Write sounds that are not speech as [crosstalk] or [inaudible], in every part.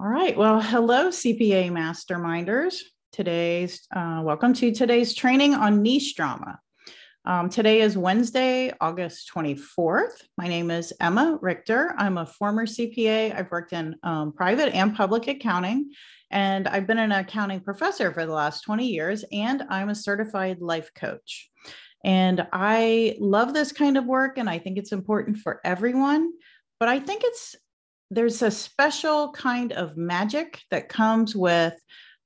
All right. Well, hello, CPA masterminders. Today's uh, welcome to today's training on niche drama. Um, today is Wednesday, August 24th. My name is Emma Richter. I'm a former CPA. I've worked in um, private and public accounting, and I've been an accounting professor for the last 20 years, and I'm a certified life coach. And I love this kind of work, and I think it's important for everyone. But I think it's there's a special kind of magic that comes with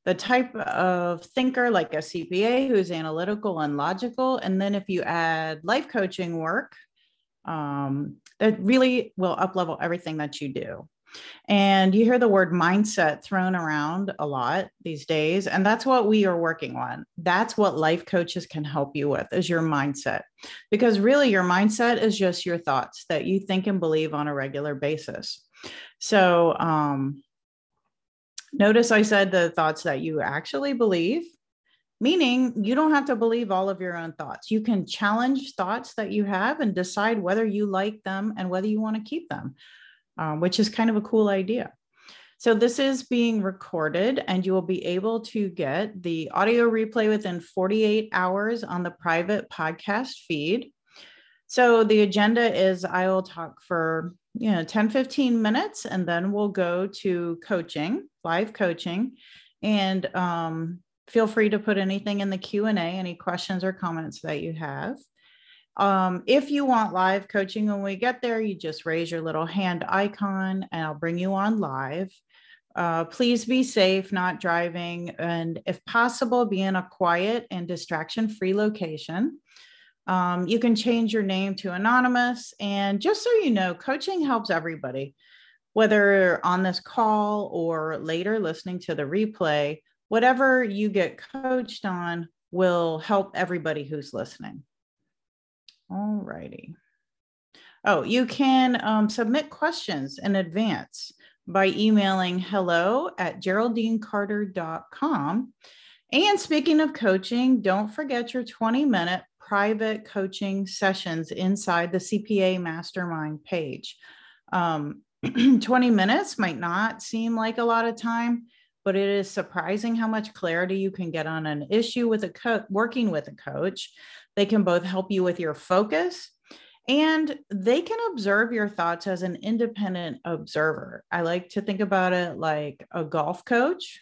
the type of thinker like a CPA who's analytical and logical. And then if you add life coaching work, um, that really will uplevel everything that you do. And you hear the word mindset thrown around a lot these days. And that's what we are working on. That's what life coaches can help you with is your mindset. Because really, your mindset is just your thoughts that you think and believe on a regular basis. So um, notice I said the thoughts that you actually believe, meaning you don't have to believe all of your own thoughts. You can challenge thoughts that you have and decide whether you like them and whether you want to keep them, um, which is kind of a cool idea. So this is being recorded and you will be able to get the audio replay within 48 hours on the private podcast feed. So the agenda is I will talk for you know 10 15 minutes and then we'll go to coaching live coaching. And um, feel free to put anything in the q&a any questions or comments that you have. Um, if you want live coaching when we get there you just raise your little hand icon and i'll bring you on live. Uh, please be safe not driving and if possible be in a quiet and distraction free location um, you can change your name to anonymous. And just so you know, coaching helps everybody, whether on this call or later listening to the replay, whatever you get coached on will help everybody who's listening. All righty. Oh, you can um, submit questions in advance by emailing hello at geraldinecarter.com. And speaking of coaching, don't forget your 20 minute private coaching sessions inside the CPA Mastermind page. Um, [clears throat] 20 minutes might not seem like a lot of time, but it is surprising how much clarity you can get on an issue with a co- working with a coach. They can both help you with your focus and they can observe your thoughts as an independent observer. I like to think about it like a golf coach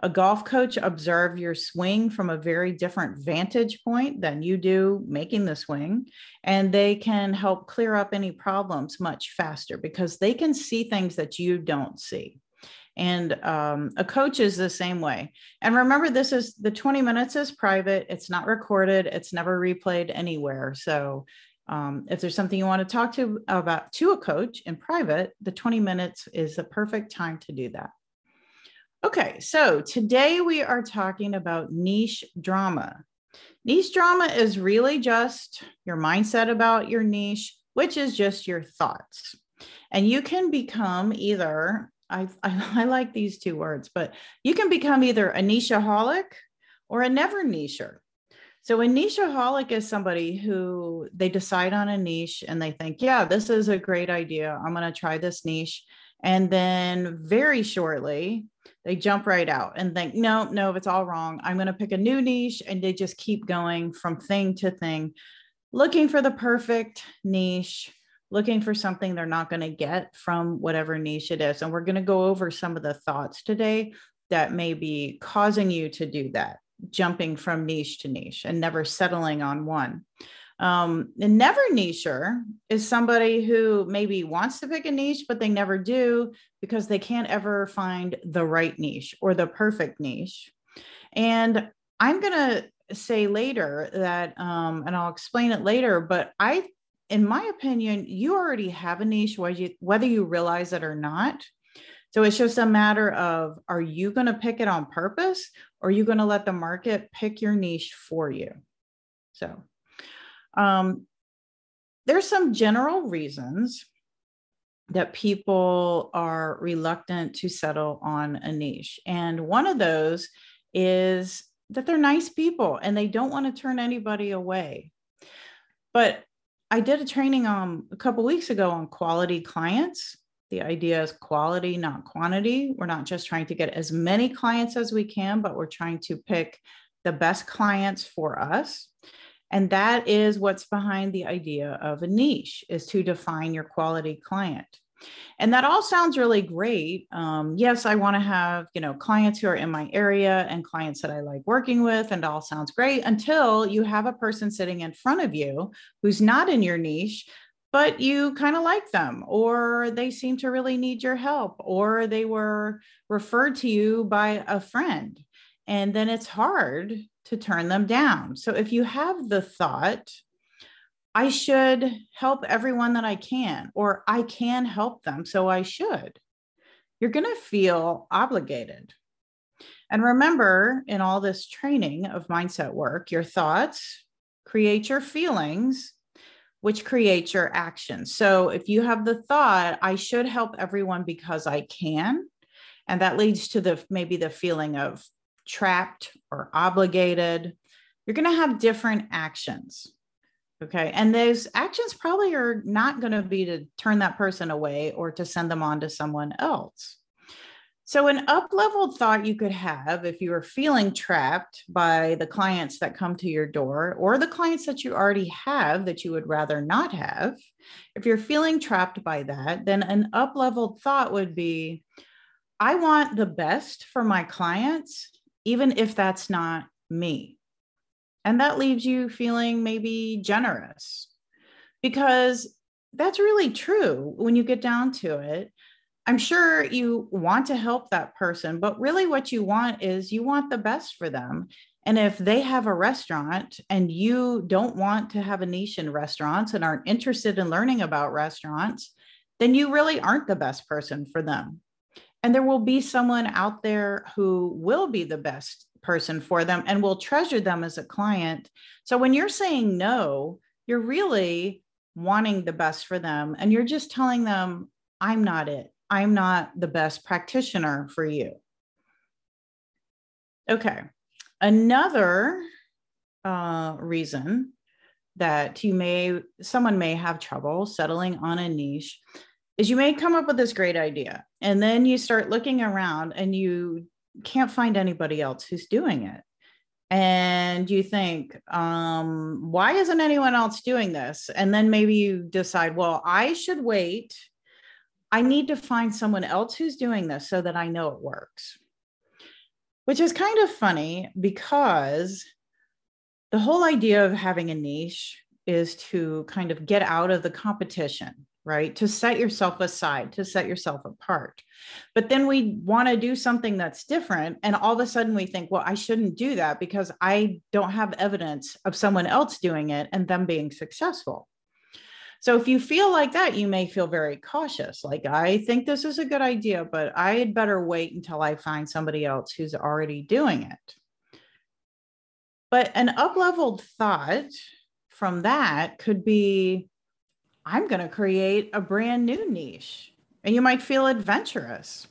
a golf coach observe your swing from a very different vantage point than you do making the swing and they can help clear up any problems much faster because they can see things that you don't see. And um, a coach is the same way. And remember this is the 20 minutes is private. It's not recorded. It's never replayed anywhere. So um, if there's something you want to talk to about to a coach in private the 20 minutes is the perfect time to do that Okay, so today we are talking about niche drama. Niche drama is really just your mindset about your niche, which is just your thoughts. And you can become either, I, I, [laughs] I like these two words, but you can become either a nicheaholic or a never nicher. So a nicheaholic is somebody who they decide on a niche and they think, yeah, this is a great idea. I'm going to try this niche. And then very shortly, they jump right out and think, no, no, it's all wrong. I'm going to pick a new niche. And they just keep going from thing to thing, looking for the perfect niche, looking for something they're not going to get from whatever niche it is. And we're going to go over some of the thoughts today that may be causing you to do that, jumping from niche to niche and never settling on one. Um, never nicher is somebody who maybe wants to pick a niche, but they never do because they can't ever find the right niche or the perfect niche. And I'm going to say later that, um, and I'll explain it later, but I, in my opinion, you already have a niche, whether you realize it or not. So it's just a matter of are you going to pick it on purpose or are you going to let the market pick your niche for you? So um, there's some general reasons that people are reluctant to settle on a niche. And one of those is that they're nice people and they don't want to turn anybody away. But I did a training um, a couple weeks ago on quality clients. The idea is quality, not quantity. We're not just trying to get as many clients as we can, but we're trying to pick the best clients for us. And that is what's behind the idea of a niche is to define your quality client. And that all sounds really great. Um, yes, I want to have, you know, clients who are in my area and clients that I like working with, and all sounds great until you have a person sitting in front of you who's not in your niche, but you kind of like them, or they seem to really need your help, or they were referred to you by a friend. And then it's hard to turn them down. So if you have the thought, I should help everyone that I can, or I can help them, so I should. You're going to feel obligated. And remember, in all this training of mindset work, your thoughts create your feelings, which creates your actions. So if you have the thought, I should help everyone because I can, and that leads to the maybe the feeling of trapped or obligated, you're going to have different actions. Okay. And those actions probably are not going to be to turn that person away or to send them on to someone else. So, an up leveled thought you could have if you are feeling trapped by the clients that come to your door or the clients that you already have that you would rather not have, if you're feeling trapped by that, then an up leveled thought would be I want the best for my clients, even if that's not me. And that leaves you feeling maybe generous because that's really true when you get down to it. I'm sure you want to help that person, but really what you want is you want the best for them. And if they have a restaurant and you don't want to have a niche in restaurants and aren't interested in learning about restaurants, then you really aren't the best person for them. And there will be someone out there who will be the best person for them and will treasure them as a client. So when you're saying no, you're really wanting the best for them and you're just telling them, I'm not it. I'm not the best practitioner for you. Okay. Another uh, reason that you may, someone may have trouble settling on a niche is you may come up with this great idea and then you start looking around and you can't find anybody else who's doing it. And you think um, why isn't anyone else doing this? And then maybe you decide well i should wait. I need to find someone else who's doing this so that i know it works. Which is kind of funny because the whole idea of having a niche is to kind of get out of the competition right? To set yourself aside, to set yourself apart. But then we want to do something that's different. And all of a sudden we think, well, I shouldn't do that because I don't have evidence of someone else doing it and them being successful. So if you feel like that, you may feel very cautious. Like, I think this is a good idea, but I'd better wait until I find somebody else who's already doing it. But an up leveled thought from that could be I'm going to create a brand new niche. And you might feel adventurous.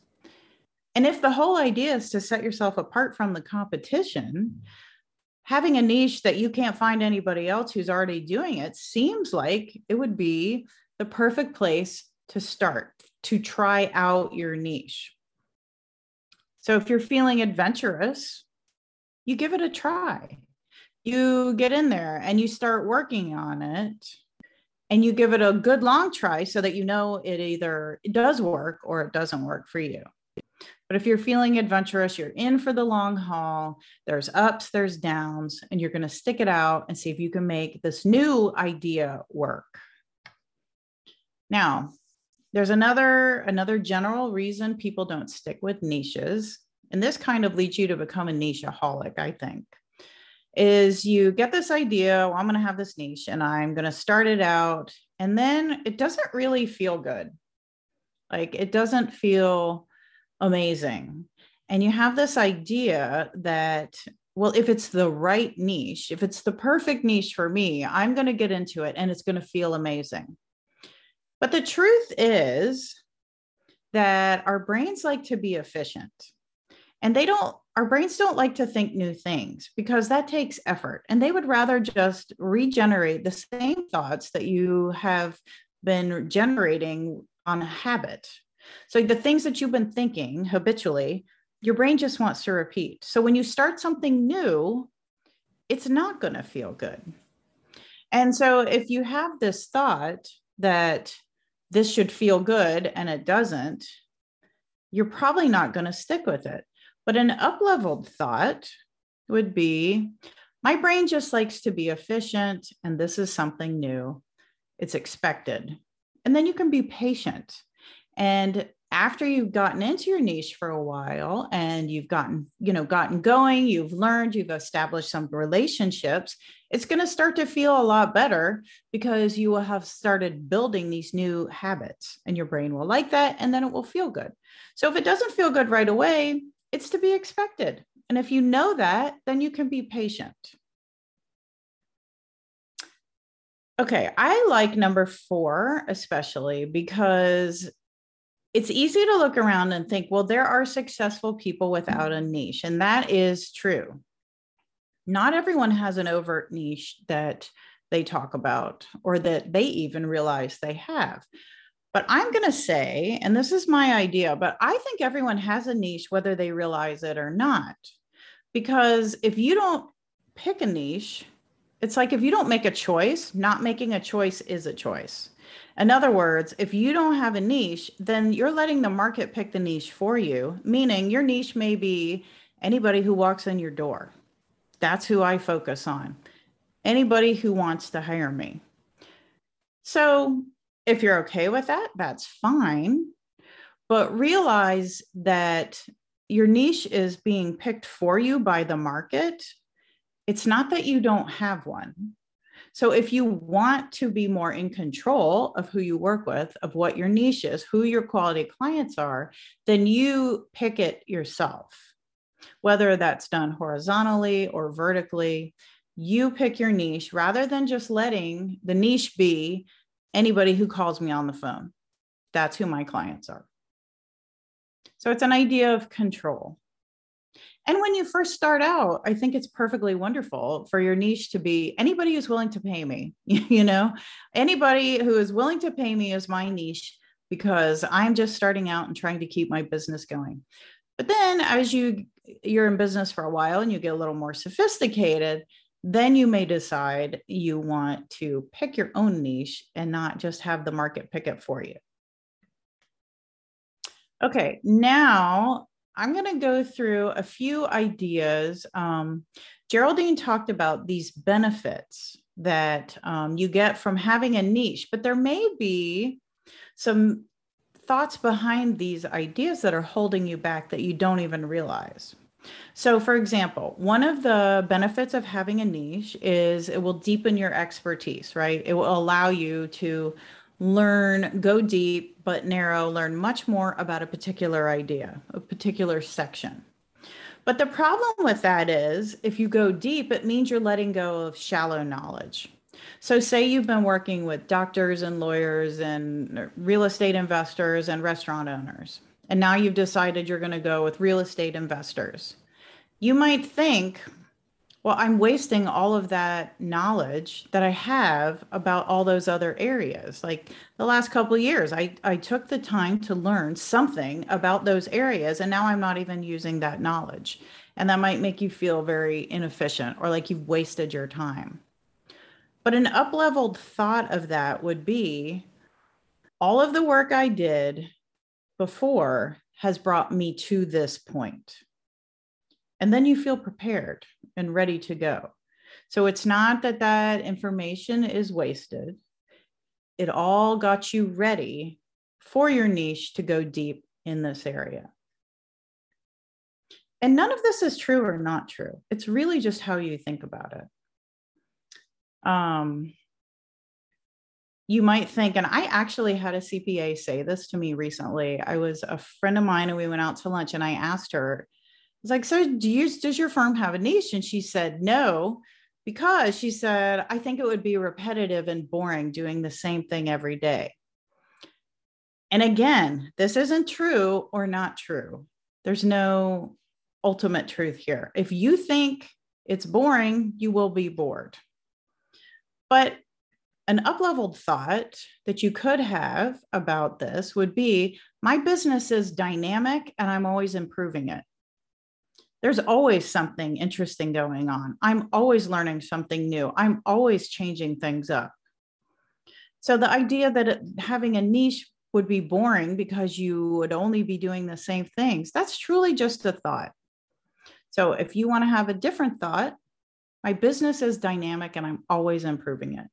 And if the whole idea is to set yourself apart from the competition, having a niche that you can't find anybody else who's already doing it seems like it would be the perfect place to start to try out your niche. So if you're feeling adventurous, you give it a try. You get in there and you start working on it and you give it a good long try so that you know it either does work or it doesn't work for you. But if you're feeling adventurous, you're in for the long haul. There's ups, there's downs, and you're going to stick it out and see if you can make this new idea work. Now, there's another another general reason people don't stick with niches, and this kind of leads you to become a nicheaholic, I think is you get this idea, well, I'm going to have this niche and I'm going to start it out. And then it doesn't really feel good. Like it doesn't feel amazing. And you have this idea that, well, if it's the right niche, if it's the perfect niche for me, I'm going to get into it and it's going to feel amazing. But the truth is that our brains like to be efficient and they don't our brains don't like to think new things because that takes effort and they would rather just regenerate the same thoughts that you have been generating on a habit So the things that you've been thinking habitually, your brain just wants to repeat. So when you start something new, it's not going to feel good. And so if you have this thought that this should feel good and it doesn't, you're probably not going to stick with it. But an up leveled thought would be my brain just likes to be efficient, and this is something new. It's expected. And then you can be patient. And after you've gotten into your niche for a while and you've gotten you know gotten going you've learned you've established some relationships it's going to start to feel a lot better because you will have started building these new habits and your brain will like that and then it will feel good so if it doesn't feel good right away it's to be expected and if you know that then you can be patient Okay, I like number four, especially because it's easy to look around and think, well, there are successful people without a niche. And that is true. Not everyone has an overt niche that they talk about or that they even realize they have. But I'm going to say, and this is my idea, but I think everyone has a niche, whether they realize it or not. Because if you don't pick a niche, it's like if you don't make a choice, not making a choice is a choice. In other words, if you don't have a niche, then you're letting the market pick the niche for you, meaning your niche may be anybody who walks in your door. That's who I focus on. Anybody who wants to hire me. So if you're okay with that, that's fine. But realize that your niche is being picked for you by the market. It's not that you don't have one. So if you want to be more in control of who you work with, of what your niche is, who your quality clients are, then you pick it yourself. Whether that's done horizontally or vertically, you pick your niche rather than just letting the niche be anybody who calls me on the phone. That's who my clients are. So it's an idea of control. And when you first start out, I think it's perfectly wonderful for your niche to be anybody who's willing to pay me, [laughs] you know, anybody who is willing to pay me is my niche because I'm just starting out and trying to keep my business going. But then as you you're in business for a while and you get a little more sophisticated, then you may decide you want to pick your own niche and not just have the market pick it for you. Okay, now I'm going to go through a few ideas. Um, Geraldine talked about these benefits that um, you get from having a niche, but there may be some thoughts behind these ideas that are holding you back that you don't even realize. So, for example, one of the benefits of having a niche is it will deepen your expertise, right? It will allow you to learn, go deep, but narrow, learn much more about a particular idea, a particular section. But the problem with that is if you go deep, it means you're letting go of shallow knowledge. So, say you've been working with doctors and lawyers and real estate investors and restaurant owners, and now you've decided you're going to go with real estate investors. You might think, well, I'm wasting all of that knowledge that I have about all those other areas. Like the last couple years, I, I took the time to learn something about those areas, and now I'm not even using that knowledge. And that might make you feel very inefficient or like you've wasted your time. But an up leveled thought of that would be all of the work I did before has brought me to this point. And then you feel prepared and ready to go. So it's not that that information is wasted. It all got you ready for your niche to go deep in this area. And none of this is true or not true. It's really just how you think about it. Um, you might think, and I actually had a CPA say this to me recently. I was a friend of mine and we went out to lunch and I asked her, I was like, so do you, does your firm have a niche? And she said, no, because she said, I think it would be repetitive and boring doing the same thing every day. And again, this isn't true or not true. There's no ultimate truth here. If you think it's boring, you will be bored. But an up-leveled thought that you could have about this would be my business is dynamic and I'm always improving it. There's always something interesting going on. I'm always learning something new. I'm always changing things up. So the idea that having a niche would be boring because you would only be doing the same things, that's truly just a thought. So if you want to have a different thought, my business is dynamic and I'm always improving it.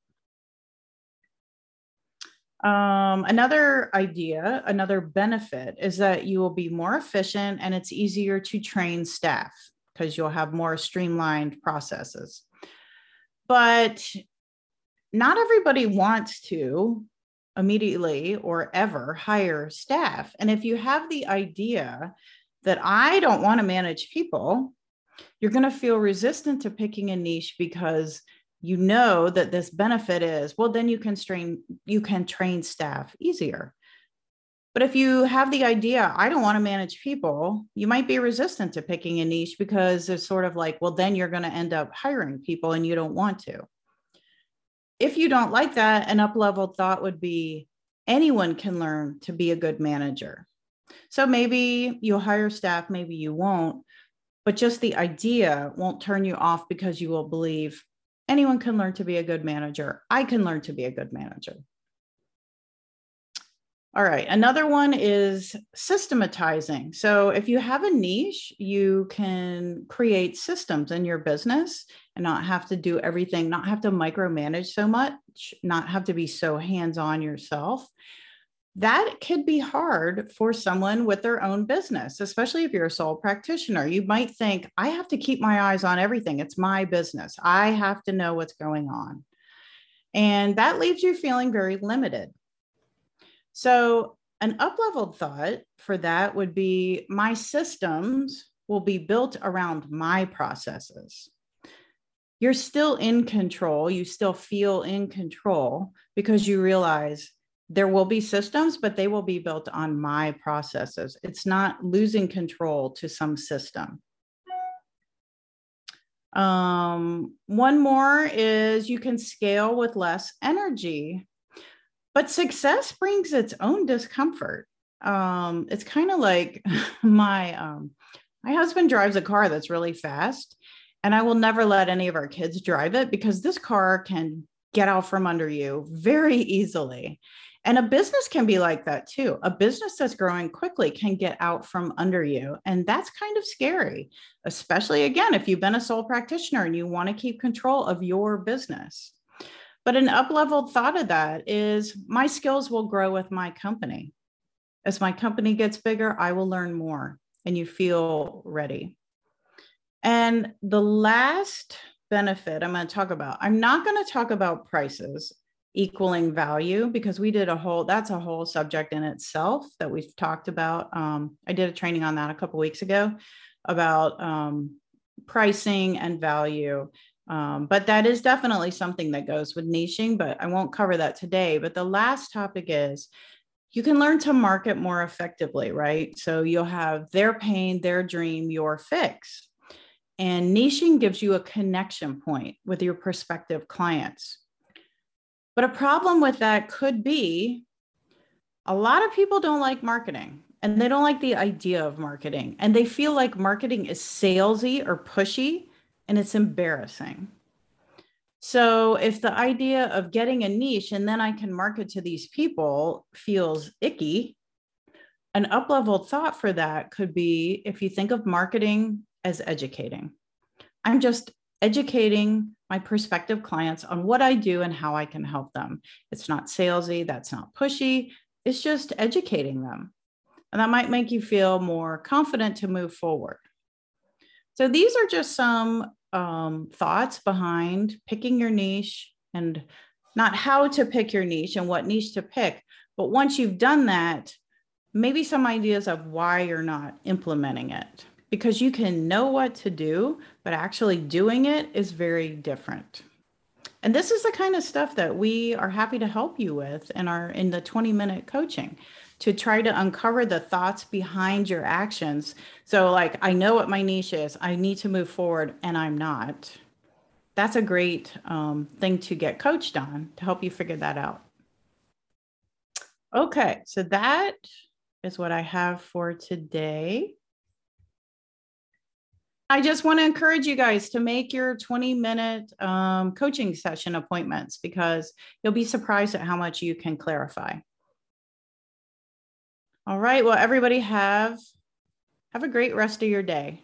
Um, another idea, another benefit is that you will be more efficient and it's easier to train staff because you'll have more streamlined processes. But not everybody wants to immediately or ever hire staff. And if you have the idea that I don't want to manage people, you're going to feel resistant to picking a niche because you know that this benefit is well then you can train you can train staff easier. But if you have the idea i don't want to manage people you might be resistant to picking a niche because it's sort of like well then you're going to end up hiring people and you don't want to. If you don't like that an up leveled thought would be anyone can learn to be a good manager. So maybe you'll hire staff maybe you won't but just the idea won't turn you off because you will believe anyone can learn to be a good manager. I can learn to be a good manager. All right, another one is systematizing. So if you have a niche, you can create systems in your business and not have to do everything, not have to micromanage so much, not have to be so hands on yourself that could be hard for someone with their own business, especially if you're a sole practitioner. You might think, I have to keep my eyes on everything. It's my business. I have to know what's going on. And that leaves you feeling very limited. So, an up leveled thought for that would be my systems will be built around my processes. You're still in control. You still feel in control because you realize there will be systems, but they will be built on my processes. It's not losing control to some system. Um, one more is you can scale with less energy, but success brings its own discomfort. Um, it's kind of like [laughs] my um, my husband drives a car that's really fast, and I will never let any of our kids drive it because this car can get out from under you very easily. And a business can be like that too. A business that's growing quickly can get out from under you. And that's kind of scary, especially again, if you've been a sole practitioner and you want to keep control of your business. But an up leveled thought of that is my skills will grow with my company. As my company gets bigger, I will learn more and you feel ready. And the last benefit I'm going to talk about, I'm not going to talk about prices equaling value because we did a whole that's a whole subject in itself that we've talked about. Um, i did a training on that a couple weeks ago about um, pricing and value. Um, but that is definitely something that goes with niching but i won't cover that today. But the last topic is you can learn to market more effectively right? So you'll have their pain their dream your fix. And niching gives you a connection point with your prospective clients but a problem with that could be a lot of people don't like marketing and they don't like the idea of marketing and they feel like marketing is salesy or pushy and it's embarrassing. So if the idea of getting a niche and then I can market to these people feels icky, an up-leveled thought for that could be if you think of marketing as educating. I'm just educating my prospective clients on what I do and how I can help them. It's not salesy, that's not pushy, it's just educating them. And that might make you feel more confident to move forward. So, these are just some um, thoughts behind picking your niche and not how to pick your niche and what niche to pick. But once you've done that, maybe some ideas of why you're not implementing it because you can know what to do, but actually doing it is very different. And this is the kind of stuff that we are happy to help you with and are in the 20 minute coaching to try to uncover the thoughts behind your actions. So like I know what my niche is. I need to move forward and I'm not. that's a great um, thing to get coached on to help you figure that out. Okay, so that is what I have for today. I just want to encourage you guys to make your 20 minute um, coaching session appointments because you'll be surprised at how much you can clarify. All right. Well, everybody have have a great rest of your day.